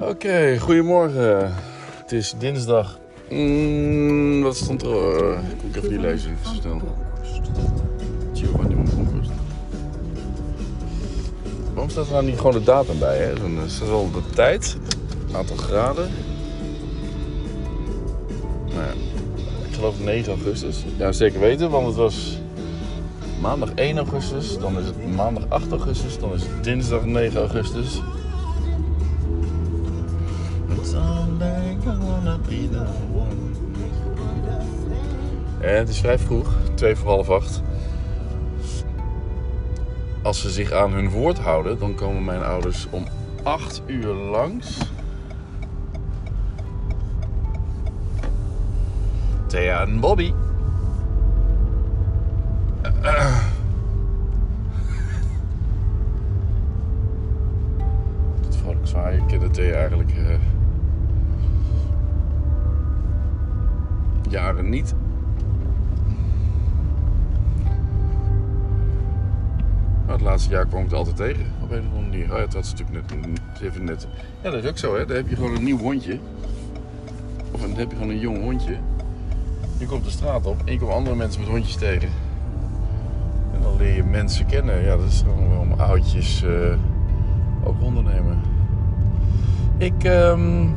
Oké, goedemorgen. Het is dinsdag. Mm, wat stond er? Uh, ik even niet lezen. Zo snel. Giovanni Monconcost. Waarom staat er nou niet gewoon de datum bij? Hè? Dan staat wel de tijd, aantal graden. Nou ja, ik geloof 9 augustus. Ja, zeker weten, want het was maandag 1 augustus. Dan is het maandag 8 augustus. Dan is het dinsdag 9 augustus. En het is vrij vroeg, twee voor half acht. Als ze zich aan hun woord houden, dan komen mijn ouders om 8 uur langs. Thea en Bobby. Het vrolijk zwaaien. De Thea eigenlijk uh, jaren niet. Het laatste jaar kwam ik het altijd tegen. Op een of andere manier. Oh ja, dat natuurlijk net, even net. Ja, dat is ook zo, hè. Dan heb je gewoon een nieuw hondje. Of dan heb je gewoon een jong hondje. Je komt de straat op en je komt andere mensen met hondjes tegen. En dan leer je mensen kennen. Ja, dat is gewoon om oudjes uh, ook honden nemen. Ik um,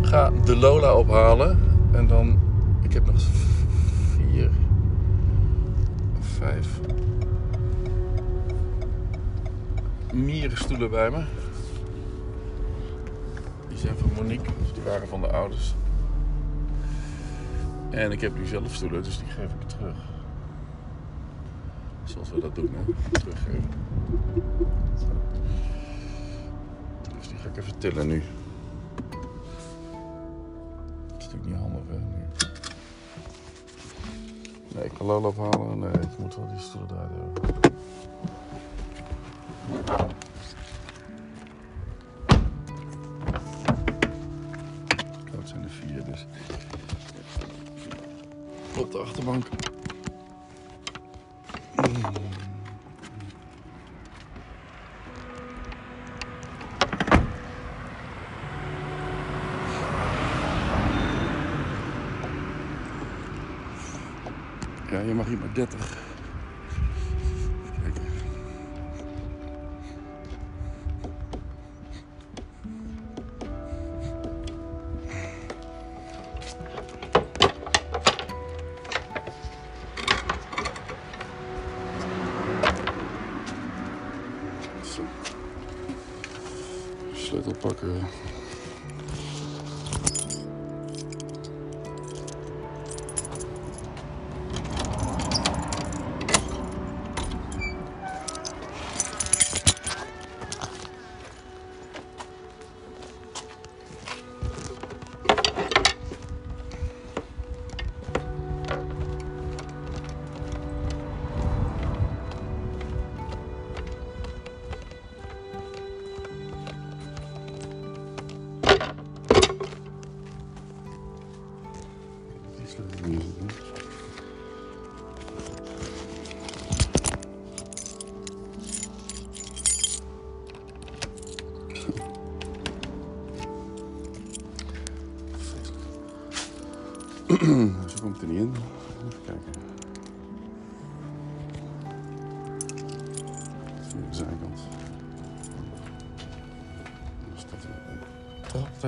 ga de Lola ophalen. En dan, ik heb nog vier, vijf mierenstoelen bij me. Die zijn van Monique, dus die waren van de ouders. En ik heb nu zelf stoelen, dus die geef ik terug. Zoals we dat doen, hè? Teruggeven. Dus die ga ik even tillen nu. Ik kan Lola ophalen. Nee, ik moet wel die stoelen eruit hebben. Dat zijn er vier, dus. Op de achterbank. Maar 30.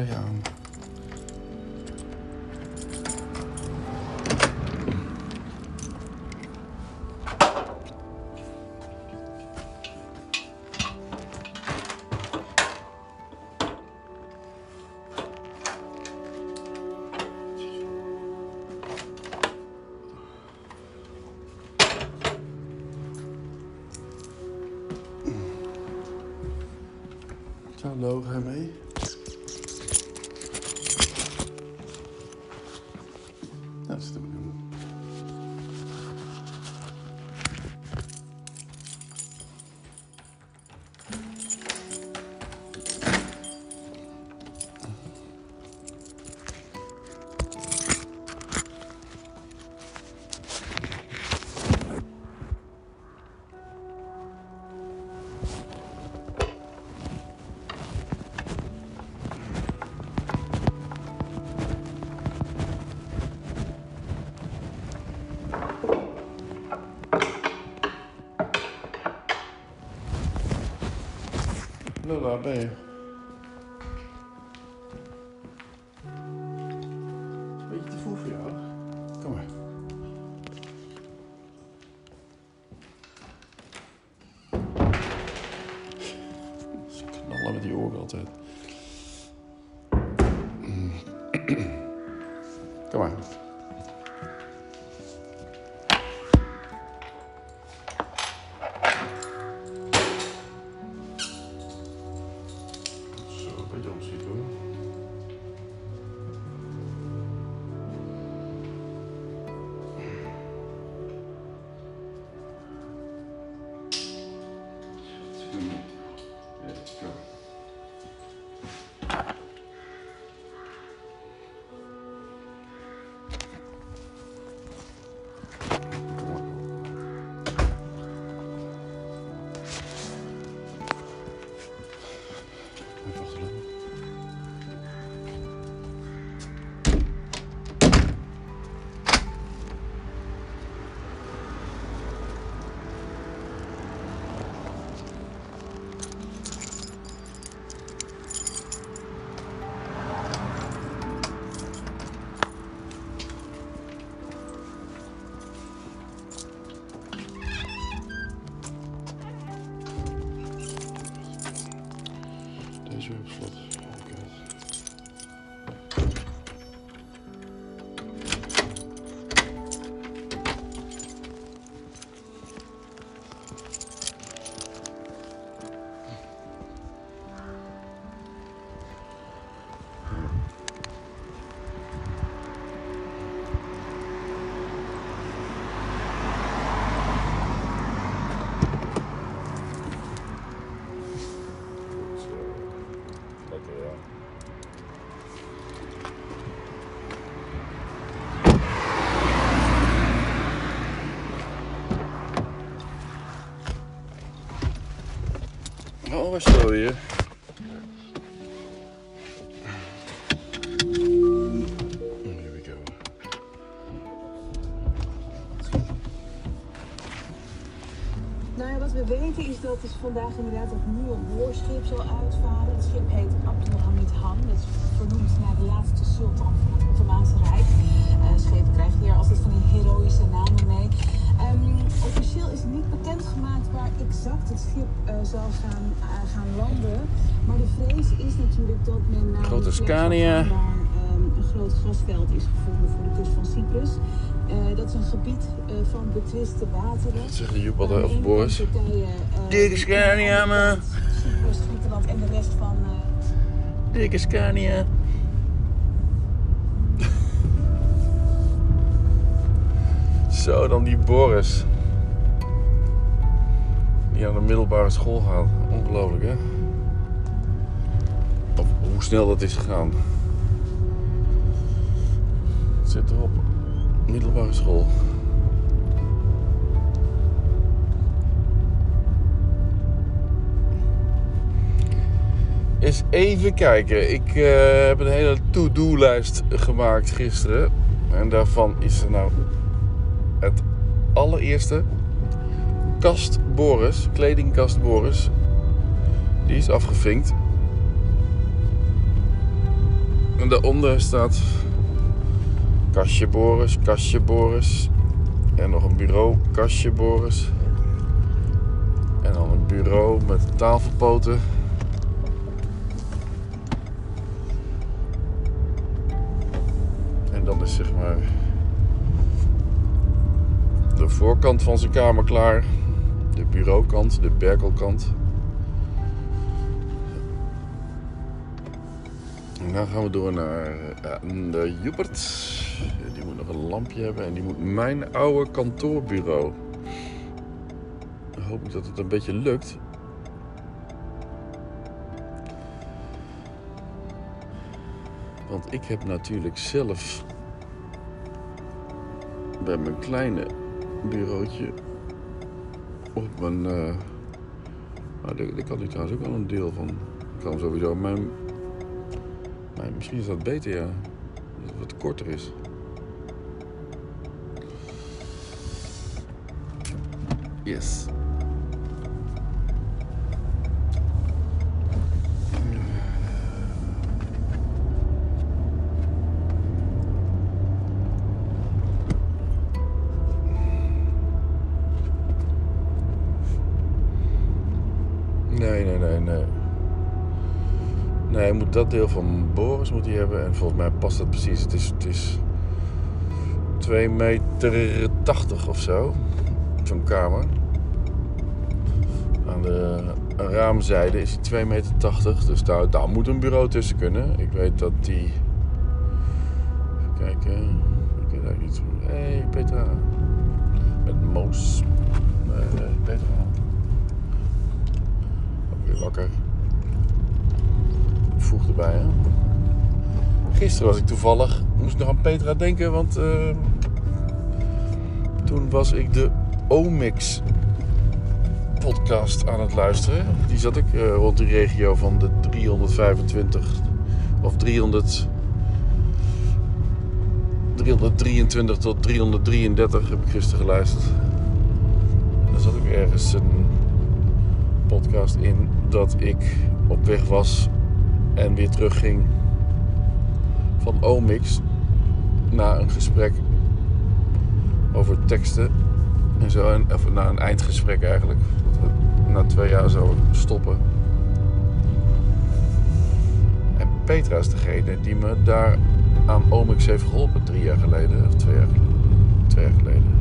Trap tegenaan. Hallo, ga je mee? Lola, ben je? Beetje te vroeg voor jou. Kom maar. Ze knallen met die oren altijd. Kom maar. Stel je? Nou wat we weten is dat dus vandaag inderdaad het nieuwe boorschip zal uitvaren. Het schip heet Abdulhamid Han. Dat is vernoemd naar de laatste sultan van het Ottomaanse Rijk. Eh schepen krijgen hier altijd van die heroïsche namen mee. Ehm, officieel is niet bekendgemaakt waar exact het schip eh, zal gaan, eh, gaan landen. Maar de vrees is natuurlijk dat men naar Grote de Scania. waar ehm, een groot gasveld is gevonden voor de kust van Cyprus. Eh, dat is een gebied van betwiste wateren. Wat zeggen Joep de altijd of Boris? Dikke Scania, man. Cyprus, Griekenland en de rest van. Dikke Scania. Zo, dan die Boris. Die aan de middelbare school gaat. Ongelooflijk, hè? Of hoe snel dat is gegaan. Zit erop. Middelbare school. Eens even kijken. Ik eh, heb een hele to-do-lijst gemaakt gisteren. En daarvan is er nou het allereerste kast Boris, kledingkast Boris. Die is afgevinkt. En daaronder staat kastje Boris, kastje Boris. En nog een bureau, kastje Boris. En dan een bureau met tafelpoten. Voorkant van zijn kamer klaar. De bureaukant, de berkelkant. En dan gaan we door naar eh, de Joepert. Die moet nog een lampje hebben en die moet mijn oude kantoorbureau. Dan hoop ik dat het een beetje lukt. Want ik heb natuurlijk zelf bij mijn kleine bureautje op mijn. eh nou, daar, daar kan ik trouwens ook wel een deel van. Ik kan sowieso mijn. mijn misschien is dat beter, ja. Dat het wat korter is. Yes. Deel van Boris moet hij hebben. En volgens mij past dat precies. Het is, het is 2 meter 80 of zo. Zo'n kamer. Aan de raamzijde is hij 2 meter 80. Dus daar, moet een bureau tussen kunnen. Ik weet dat die... Even kijken. Ik weet eigenlijk. Hé, hey, Petra. Met Moos. Nee, Petra. Ook weer wakker. Gisteren was ik toevallig... Moest nog aan Petra denken, want... Uh, toen was ik de Omix podcast aan het luisteren. Die zat ik uh, rond de regio van de 325 of 300, 323 tot 333 heb ik gisteren geluisterd. En dan zat ik ergens een podcast in dat ik op weg was en weer terugging van Omix naar een gesprek over teksten en zo. En, of naar een eindgesprek eigenlijk. Dat we na twee jaar zouden stoppen. En Petra is degene die me daar aan Omix heeft geholpen. Drie jaar geleden. Of twee jaar jaar geleden.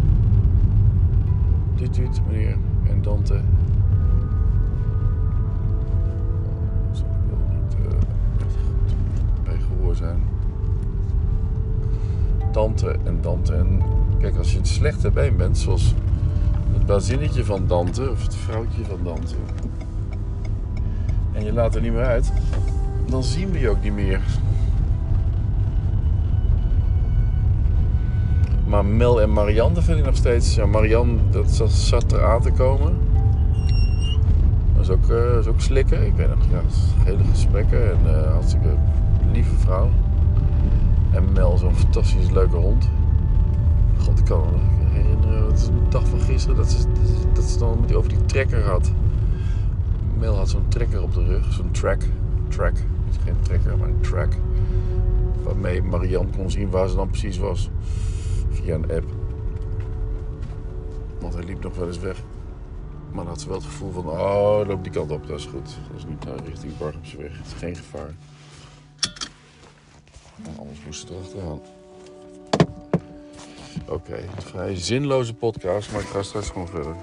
Dit doet meneer. En Dante. Zal ik wel niet goed bij gehoor zijn. Dante en Dante. En kijk, als je een slechte been bent, zoals het bazinnetje van Dante, of het vrouwtje van Dante, en je laat er niet meer uit, dan zien we je ook niet meer. Maar Mel en Marianne, vind ik nog steeds. Ja, Marianne, dat zat er aan te komen. Dat is ook, uh, is ook slikken. Ik weet nog, ja, hele gesprekken en uh, hartstikke lieve vrouw. En Mel, zo'n fantastisch leuke hond. God, ik kan me nog herinneren. Het is een dag van gisteren dat ze, dat dan over die trekker had. Mel had zo'n trekker op de rug. Zo'n track. Track. Geen trekker, maar een track. Waarmee Marianne kon zien waar ze dan precies was. Via een app. Want hij liep nog wel eens weg. Maar dan had ze wel het gevoel van... Oh, loop die kant op. Dat is goed. Dat is niet naar richting Barghamseweg. Het is geen gevaar. Anders moest ze erachteraan. Oké, een vrij zinloze podcast, maar ik ga straks gewoon verder.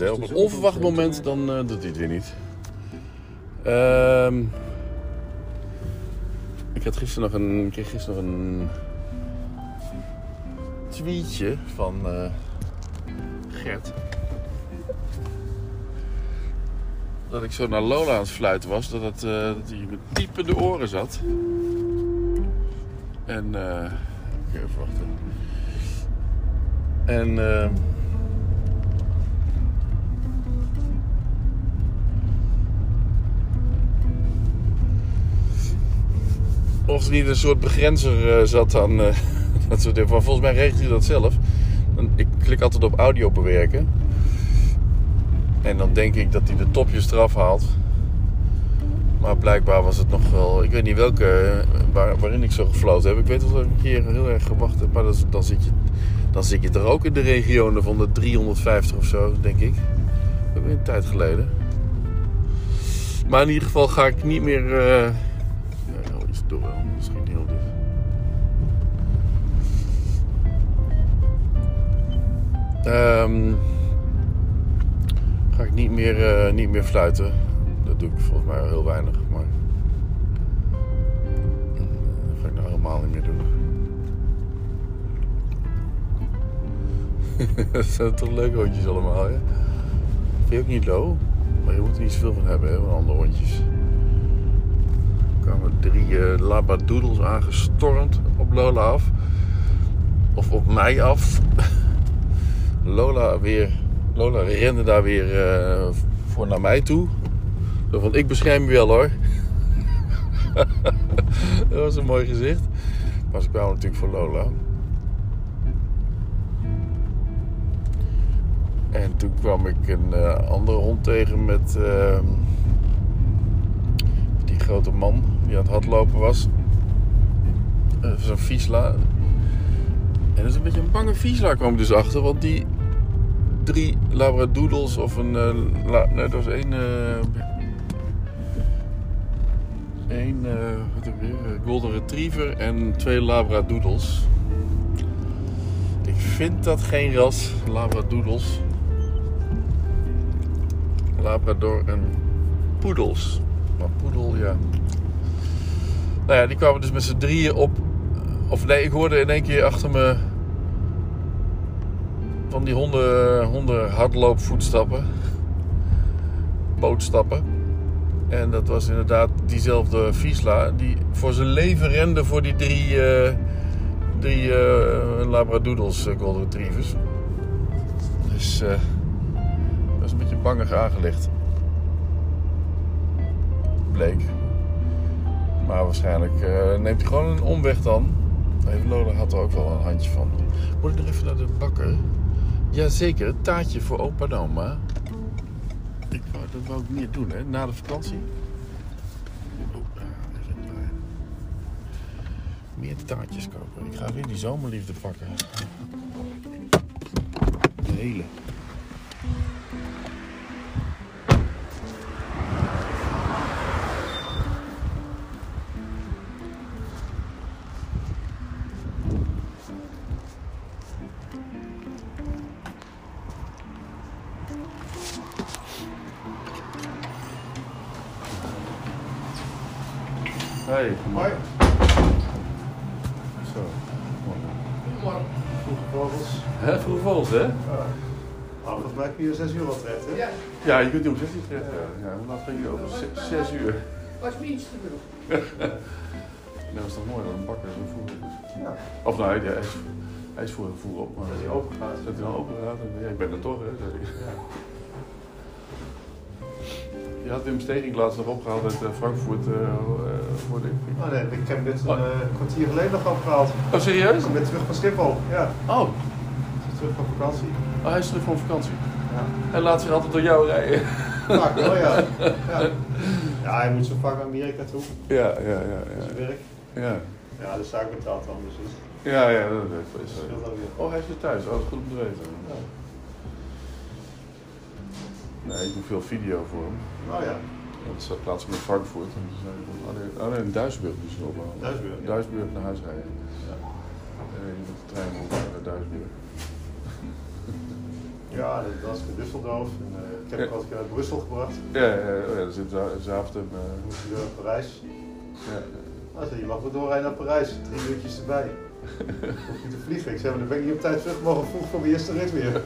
Hè. Op een onverwacht moment dan eh, doet hij het weer niet. Ehm, ik had gisteren nog een, ik kreeg gisteren nog een tweetje van eh, Gert. Dat ik zo naar Lola aan het fluiten was, dat, het, eh, dat hij me diep in de oren zat. En, eh even wachten. En, eh of er niet een soort begrenzer eh, zat aan eh, dat soort dingen. Maar volgens mij regelt hij dat zelf. Ik klik altijd op audio bewerken. En dan denk ik dat hij de topjes eraf haalt. Maar blijkbaar was het nog wel... Ik weet niet welke eh, waar, waarin ik zo gefloten heb. Ik weet wel dat ik een keer heel erg gewacht heb. Maar dan, zit je, dan zit je er ook in de regionen van de 350 of zo, denk ik. Dat is een tijd geleden. Maar in ieder geval ga ik niet meer... door wel. Misschien heel dit. Ehm, ga ik niet meer, eh, niet meer fluiten. Dat doe ik volgens mij heel weinig. Maar dat ga ik nou helemaal niet meer doen. dat zijn toch leuke hondjes allemaal, hè? Vind je ook niet low? Maar je moet er niet zoveel van hebben, hè, van andere hondjes. Kwamen drie eh, labradoodles aangestormd op Lola af. Of op mij af. Lola weer... Lola rende daar weer eh, voor naar mij toe. Zo van, ik bescherm je wel hoor. dat was een mooi gezicht. Maar ze kwamen natuurlijk voor Lola. En toen kwam ik een eh, andere hond tegen met ehm, die grote man die aan het hardlopen was. Eh, Zo'n Viesla. En dat is een beetje een bange Viesla kwam dus achter, want die drie labradoodles of een... eh, nee, dat was één... één eh, wat heb ik weer? Golden retriever en twee labradoodles. Ik vind dat geen ras, labradoodles. Labrador en poedels. Maar poedel, ja. Nou ja, die kwamen dus met z'n drieën op. Of nee, ik hoorde in één keer achter me van die honden, honden hardloopvoetstappen. Pootstappen. En dat was inderdaad diezelfde Viesla die voor zijn leven rende voor die drie, eh, drie eh, Labradoodles, eh, Golden Retrievers. Dus dat is een beetje bangig aangelegd. Bleek. Maar waarschijnlijk eh, neemt hij gewoon een omweg dan. Even Lola had er ook wel een handje van. Moet ik nog even naar de bakker? Jazeker, taartje voor opa en oma. Ik wou, dat wou ik niet doen, hè? Na de vakantie. Meer taartjes kopen. Ik ga weer die zomerliefde pakken. De hele. Je 6 uur wat terecht, hè? Ja, Ja, je kunt die om 16 uur terecht. Ja, ja hoe laat ging je over? 6 uur. was minst te vroeg. Nou, dat is toch mooi dat een bakker zo vroeg op is. Ja. Of nou, hij, hij is, hij is voor vroeg op, maar Dat hij open gaat. dat hij dan open gaat. en, Ja, ik ben er toch, hè? zei hij. Ja. Je had Wim Steging laatst nog opgehaald uit eh, Frankfurt uh, voor de... Oh nee, ik heb dit een eh, kwartier geleden nog opgehaald. Oh, serieus? Ik ben terug van Schiphol. Ja, Oh, ik ben terug van vakantie. oh, hij is terug van vakantie. Ja. Hij laat zich altijd door jou rijden. Vaak wel, ja. ja. Ja, hij moet zo vaak naar Amerika toe. Ja, ja, ja. voor zijn Ja, werk. ja. Ja, de zaak betaalt dan, dus ja, ja dat is weer. Oh, hij is weer thuis. Oh, dat is goed om te weten. Ja. Nee, ik doe veel video voor hem. Nou ja, Dat zat laatst in Frankfurt. Oh nee, oh in Duisburg dus op. Duisburg, ja. Duisburg naar huis rijden. Ja. En de trein op naar Duisburg. Ja dat was in Düsseldorf. En, eh, ik heb hem Ja. ook naar Brussel gebracht. Ja, ja, ja, zit Za- Zaventem. eh, door naar Parijs. ja. Nou, je mag wel doorrijden naar Parijs, drie uurtjes erbij. Hoef je te vliegen. Ik zei, maar dan ben ik niet op tijd terug mogen vroeg voor mijn eerste rit weer.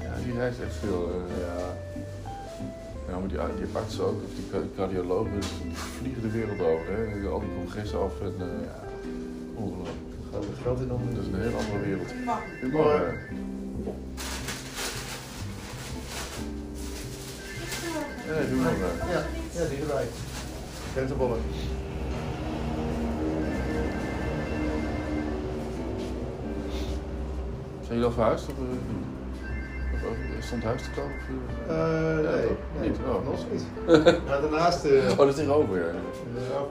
ja, die reist echt veel. eh. Ja, Ja, maar die, die artsen ook, of die ca- cardiologen, die vliegen de wereld over. Hè. Al die congressen af en uh, ja. ongelooflijk. Gaat geld in om. Dat is een hele andere wereld. Goedemorgen. Goedemorgen. Ja, goedemorgen. Ja, ja, die erbij. Krentenbollen. Zijn jullie al verhuisd? Of, eh? Of Of Stond huis te koop? of, Eh, Ja, nee, nee, Niet? Oh. nog niet. Maar daarnaast... eh Oh, dat is tegenover, ja. eh, ook.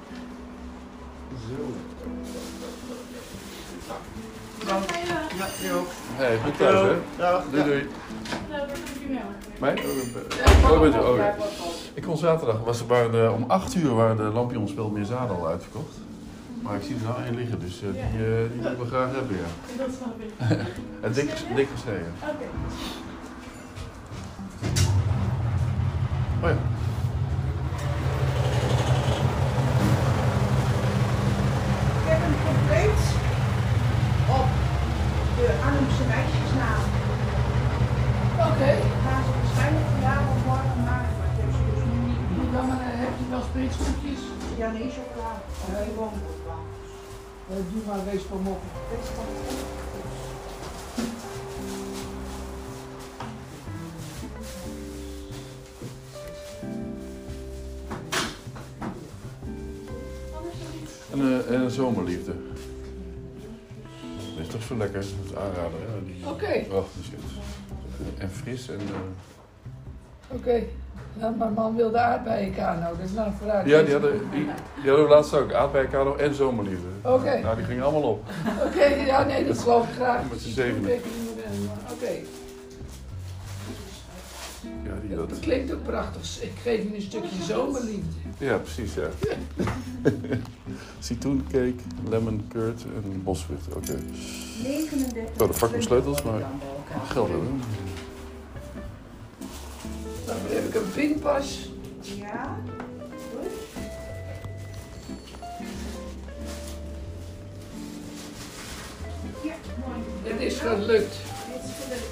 Zo. Ja, je ook. Hey, goed thuis, hè? Ja, Doei, doei. Mij? Oh, oh, bent u? Oh, ja. Ik kon zaterdag, was er waren de, om 8 uur waren de lampionsspel meer zaden al uitverkocht. Maar ik zie er nou één liggen, dus eh, die, eh, die willen we graag hebben, ja. Dat snap ik. En dik, dik gesneden. Oké. Oh ja. En, eh, en een zomerliefde. Dat is toch zo lekker, dat is aanraden. Oké. Oh, echt- En fris en... eh, Oké. Nou, mijn man wilde aardbeien kano, dus nou vooruit. Ja, die hadden, die, die hadden we laatst ook. Aardbeienkano en zomerliefde. Oké. Nou, die gingen allemaal op. Oké, ja, nee, dat geloof ik graag. Met z'n zevenen. Oké, dat dat. klinkt ook prachtig. Ik geef je een stukje zomerliefde. Ja, precies, ja. Citroencake, lemon curd en bosvruchten. Oké. 39. Oh, dan pak mijn sleutels, maar geld hebben. Dan heb ik een pinpas. Ja. Goed. Ja, mooi. Het is gelukt. Dit is gelukt.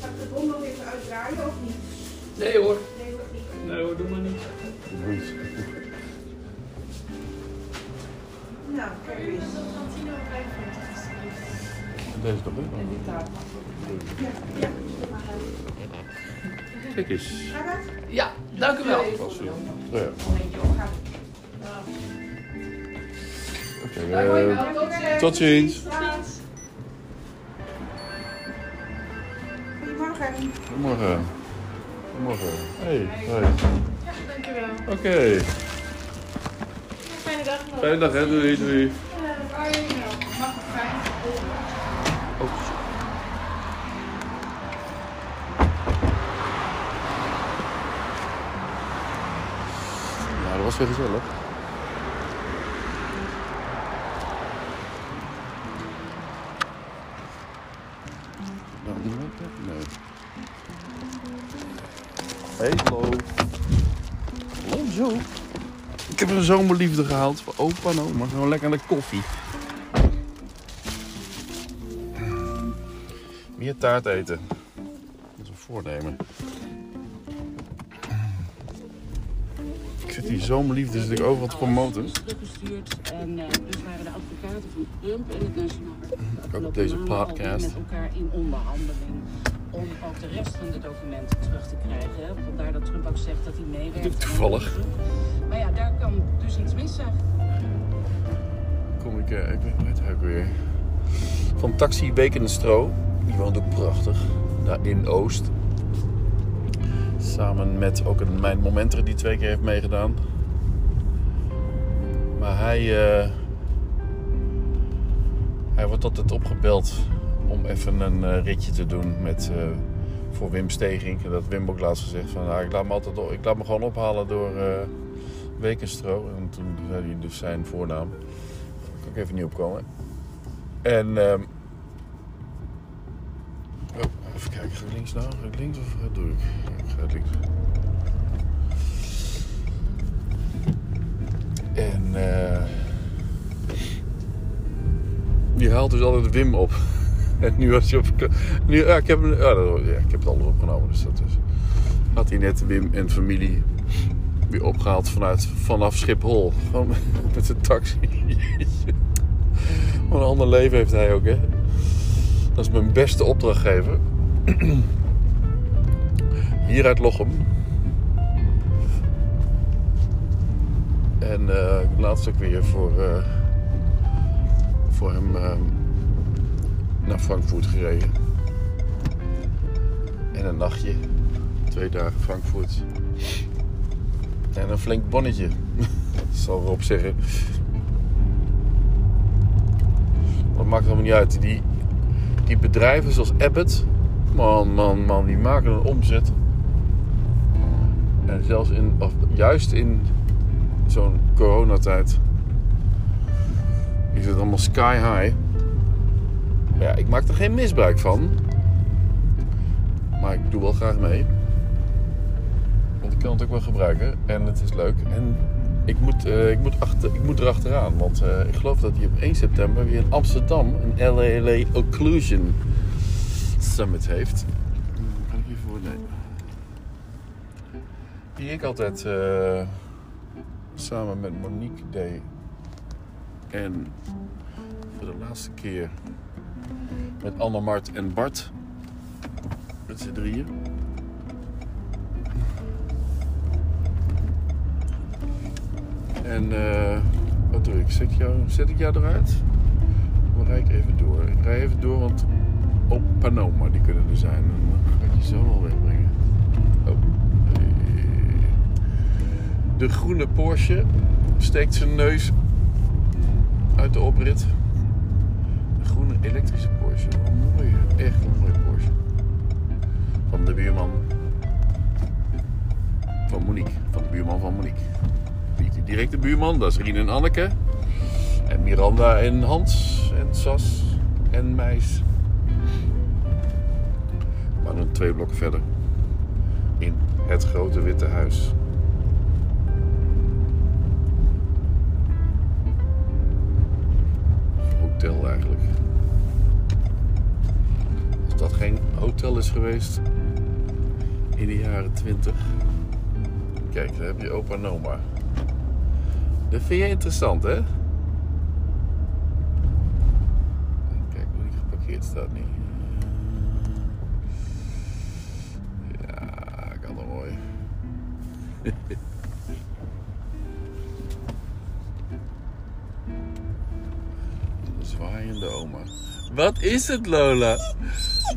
Zal ik de bom nog even uitdraaien of niet? Nee hoor. Nee, nog niet. Nee hoor, doe maar niet. Goed. Nou, kijk eens. En deze nog, hè? Ja, ja. Kijk eens. Ja, dank u wel. Ja. Oké, Dank u eh, wel. Tot ziens. Goedemorgen. Goedemorgen. Goedemorgen. Hey, hoi. Ja, dankjewel. Oké. Fijne dag nog. Fijne dag, hè? Doei, doei. Eh, waar je nou? Mag het fijn? Oh. Ja, dat was weer gezellig. Een zomerliefde gehaald voor opa en oma. Gewoon lekker aan de koffie. Meer taart eten. Dat is een voornemen. Ik zit die zomerliefde zit ik overal te promoten. En eh, dus waren de advocaten van Trump en het Nationaal Archief Ook deze podcast. met elkaar in onderhandeling om ook de rest van de documenten terug te krijgen. Vandaar dat Trump ook zegt dat hij meewerkt. Toevallig. Maar ja, daar kan dus iets mis zijn. Kom ik, eh, ik weet hij ook weer. Van Taxi Beek de Stro. Die woont ook prachtig. Daar in Oost. Samen met ook een mijn momenter die twee keer heeft meegedaan. Maar hij, eh, hij wordt altijd opgebeld om even een eh, ritje te doen met, eh, voor Wim Steging. En dat Wim ook laatst gezegd van nou, ik, laat me altijd, ik laat me gewoon ophalen door eh Wekenstro. En toen zei hij dus zijn voornaam. Daar kan ik even niet opkomen. En ehm, oh, even kijken, ga ik links nou? Ga ik links of doe ik? Ik ga links. En die haalt dus altijd Wim op. En nu was hij op... Nu, ja, ik, heb, ja, ik heb het al opgenomen, dus dat is... Had hij net Wim en familie weer opgehaald vanuit, vanaf Schiphol. Gewoon met zijn taxi. Wat een ander leven heeft hij ook, hè. Dat is mijn beste opdrachtgever. Hier uit Lochem. En eh laatst ook weer voor, eh, voor hem eh, naar Frankfurt gereden. En een nachtje. Twee dagen Frankfurt. En een flink bonnetje. zal Rob zeggen. Dat maakt helemaal niet uit. Die, die bedrijven zoals Abbott. Man, man, man. Die maken een omzet. En zelfs in, of juist in zo'n coronatijd. Is het allemaal sky high. Ja, ik maak er geen misbruik van. Maar ik doe wel graag mee. Want ik kan het ook wel gebruiken. En het is leuk. En ik moet, eh, ik moet, achter, ik moet erachteraan. Want eh, ik geloof dat hij op 1 september weer in Amsterdam een LALA Occlusion Summit heeft. Kan ik? Nee. Die ik altijd eh, samen met Monique deed. En voor de laatste keer met Anne, Mart en Bart. Met z'n drieën. En eh, wat doe ik? Zet ik, jou, ik jou eruit? Dan rij ik even door. Ik rij even door, want op Panoma die kunnen er zijn. Dan ga ik je zo wel wegbrengen. Oh. Eh. De groene Porsche steekt zijn neus uit de oprit. Een groene elektrische Een mooie, echt een mooie Porsche. Van de buurman. Van Monique. Van de buurman van Monique. Niet die directe buurman, dat is Rien en Anneke. En Miranda en Hans en Sas en Meis. Maar dan twee blokken verder. In het grote witte huis. Hotel eigenlijk. Dat geen hotel is geweest in de jaren 20. Kijk, daar heb je opa en oma. Dat vind je interessant, hè? Kijk hoe die geparkeerd staat nu. Ja, kan wel mooi. Zwaaiende oma. Wat is het, Lola?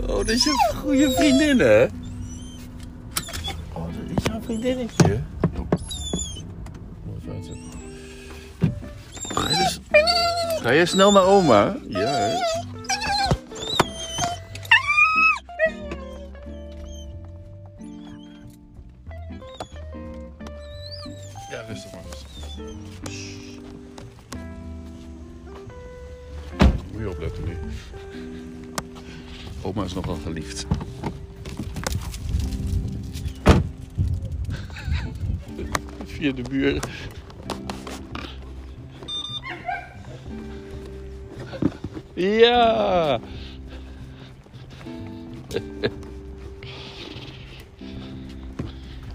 Oh, dat is je goede vriendin, hè? Oh, dat is jouw vriendinnetje. Ga je, dus... Ga je snel naar oma? Ja, hè? Ja, rustig maar. Moet je opletten nu. Oma is nogal geliefd. Via de buren. Ja!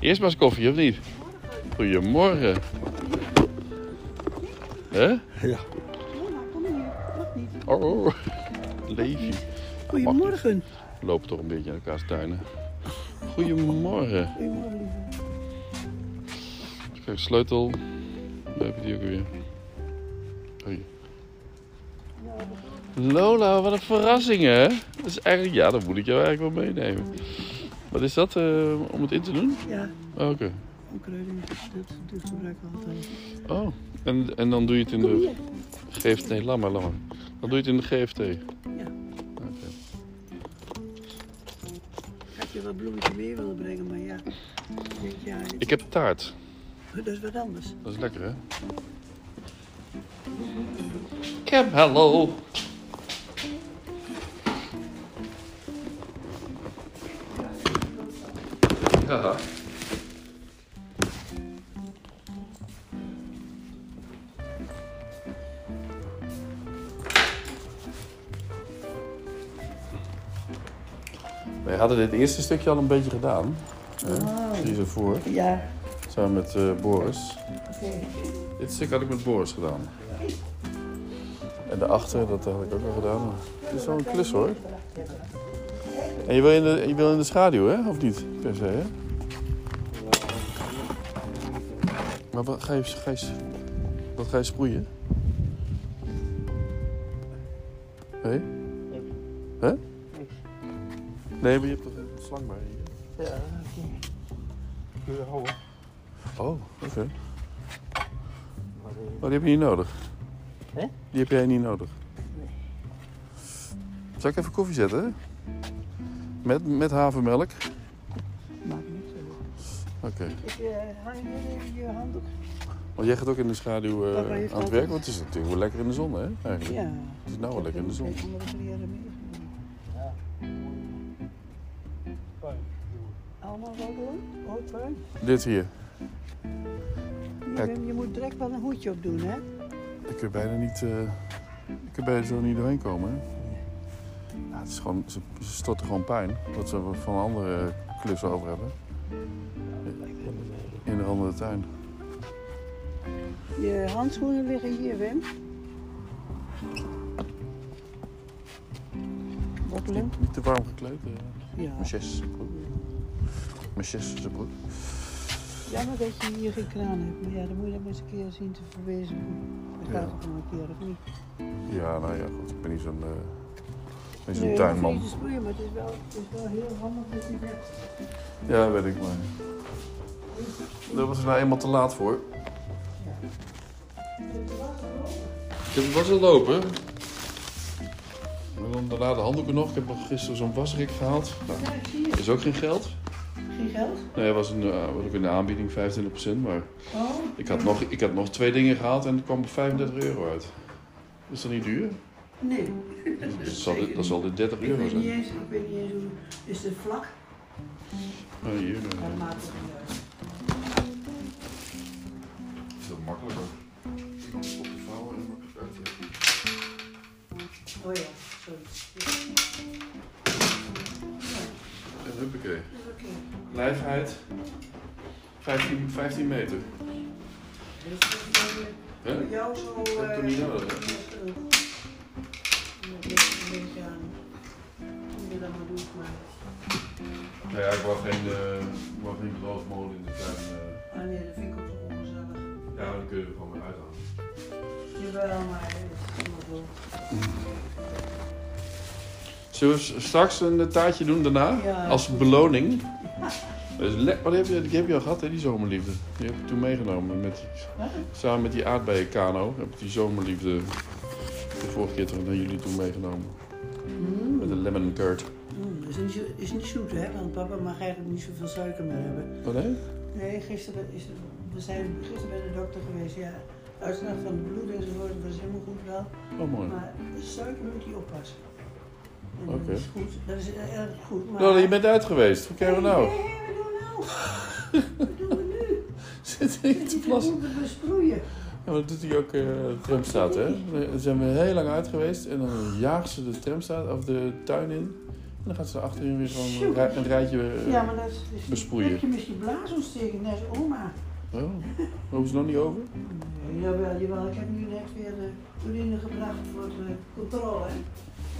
Eerst maar eens koffie, of niet? Goedemorgen. Hè? Ja. kom hier. Mag niet. Oh, Leefje. Goedemorgen. We lopen toch een beetje in elkaars tuinen. Goedemorgen. Goedemorgen, lieve. Kijk, sleutel. Waar heb je die ook weer? Hoi. Lola, wat een verrassing hè? Dat is eigenlijk, ja, dat moet ik jou eigenlijk wel meenemen. Wat is dat eh, om het in te doen? Ja, Oh, Oké. een kruiding. Dat, dat gebruik ik altijd. Oh, en, en dan doe je het in de. GFT. Nee, laat maar, laat maar. Dan doe je het in de GFT. Ja. Je wat bloemetjes mee willen brengen, maar ja. Ik denk, ja, dit- Ik heb taart. dat is wat anders. Dat is lekker hè? Cam, hello. Ja. Hadden dit eerste stukje al een beetje gedaan. hè, Oh. Zie je voor. Ja, Samen met eh, Boris. oké. Dit stuk had ik met Boris gedaan. En daarachter, dat had ik ook al gedaan. Het is wel een klus hoor. En je wil in de, je wil in de schaduw, hè? Of niet? Per se, hè? Maar wat ga je, ga je, wat ga je sproeien? Nee? Hè? Nee, maar je hebt toch een slang bij je? Ja, oké. Kun je houden? Oh, oké. Oh, die heb je niet nodig. Hè? Die heb jij niet nodig. Zal ik even koffie zetten? Met, met havermelk? Maakt niks uit. Oké. Ik eh, hang hier even je handdoek. Want jij gaat ook in de schaduw eh, Ja, je aan het werk, want het is natuurlijk wel lekker in de zon, hè? Eigenlijk. Ja. Het is nou wel lekker in de zon. Dit hier. Bent- je moet direct wel een hoedje op doen, hè? Ik kun bijna niet, eh ik kun bijna zo niet doorheen komen, hè? Ja, het is gewoon, ze, ze storten gewoon pijn. Wat ze van andere klussen over hebben. In de andere tuin. Je handschoenen liggen hier, Wim. Niet, niet te warm gekleed. Ja. Maches. Maches is een broek. Jammer dat je hier geen kraan hebt. Maar ja, dan moet je dat maar eens een keer zien te verwezenlijken. Dat Ja. gaat ook nog een keer, of niet? Ja, nou ja, goed. Ik ben niet zo'n uh, ben niet zo'n Nee, tuinman. niet te sproeien, maar het is wel, het is wel heel handig dat je dat... Ja, weet ik maar. Daar was er nou eenmaal te laat voor. Ik heb was al lopen. En dan daarna de handdoeken nog. Ik heb nog gisteren zo'n wasrik gehaald. Nou, Ja, ik dat is ook geen geld. Geen geld? Nee, was, een, eh, was ook in de aanbieding 25%. Maar Oh. ik had, nog, ik had nog twee dingen gehaald en het kwam op 35 euro uit. Is dat niet duur? Nee. Dat zal, dit, dat zal dit 30 Ik euro weet niet zijn. eens, ik weet niet eens hoe... Is het vlak? Oh, hier. Ja, dat maakt het niet uit. is dat makkelijker. Ik kan het op de vouwen en makkelijk uit. Oh ja, sorry. En huppakee. Lijfheid 15, 15 meter. Dat is dan, Hè? eh, Voor jou zo... Dat heb ik eh, niet nodig, hè? dat is genoeg. Ja, dat ligt een beetje aan hoe je dat maar doet, maar... Nou ja, ik wou geen, uh, ik wou geen in de tuin. eh. Ah nee, dat vind ik ook toch ongezellig. ja, maar dan kun je er gewoon weer uithalen. Jawel, maar dat is allemaal zo. Zullen we straks een eh, taartje doen daarna? Ja, Als goed. beloning. Wat heb je, die heb je al gehad, hè, die zomerliefde. Die heb ik toen meegenomen. Met, samen met die aardbeienkano heb ik die zomerliefde de vorige keer toch naar jullie toen meegenomen. Met een lemon curd. Mm, is, niet, is niet zoet, hè? Want papa mag eigenlijk niet zoveel suiker meer hebben. Oh nee? Nee, gisteren is we zijn gisteren bij de dokter geweest, ja. Uitslag van het bloed enzovoort, dat is helemaal goed wel. Oh mooi. Maar suiker moet hij oppassen. En Oké. Dat is goed, dat is erg goed. Maar... Nou, je bent uit geweest. Wat krijgen we nou? Nee, nee, nou? Wat doen we nu? Zit ik te We plassen? moeten besproeien. Ja, maar dat doet hij ook eh de tramstraat, hè? Dan zijn we heel lang uit geweest en dan jaagt ze de tramstraat of de tuin in. En dan gaat ze achterin weer gewoon een, rij- een rijtje eh, Ja, maar dat is... besproeien. Heb je misschien blaasontsteking, net als oma? Oh, hoeven ze nog niet over? Nee, jawel, jawel. Ik heb nu net weer de urine gebracht voor de controle, hè.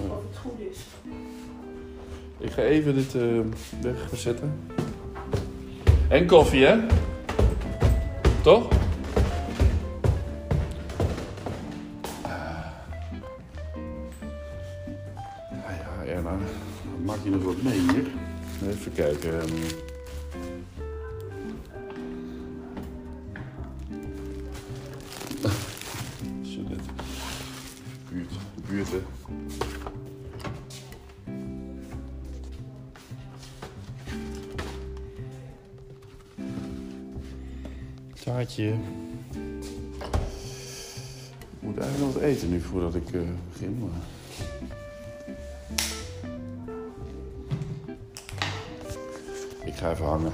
Ja. Of het goed is. Ik ga even dit eh wegzetten. En koffie, hè? Toch? Ah ja, Erna. Maak je nog wat mee hier? Even kijken. Ik moet eigenlijk nog wat eten nu voordat ik eh, begin. Maar... Ik ga even hangen.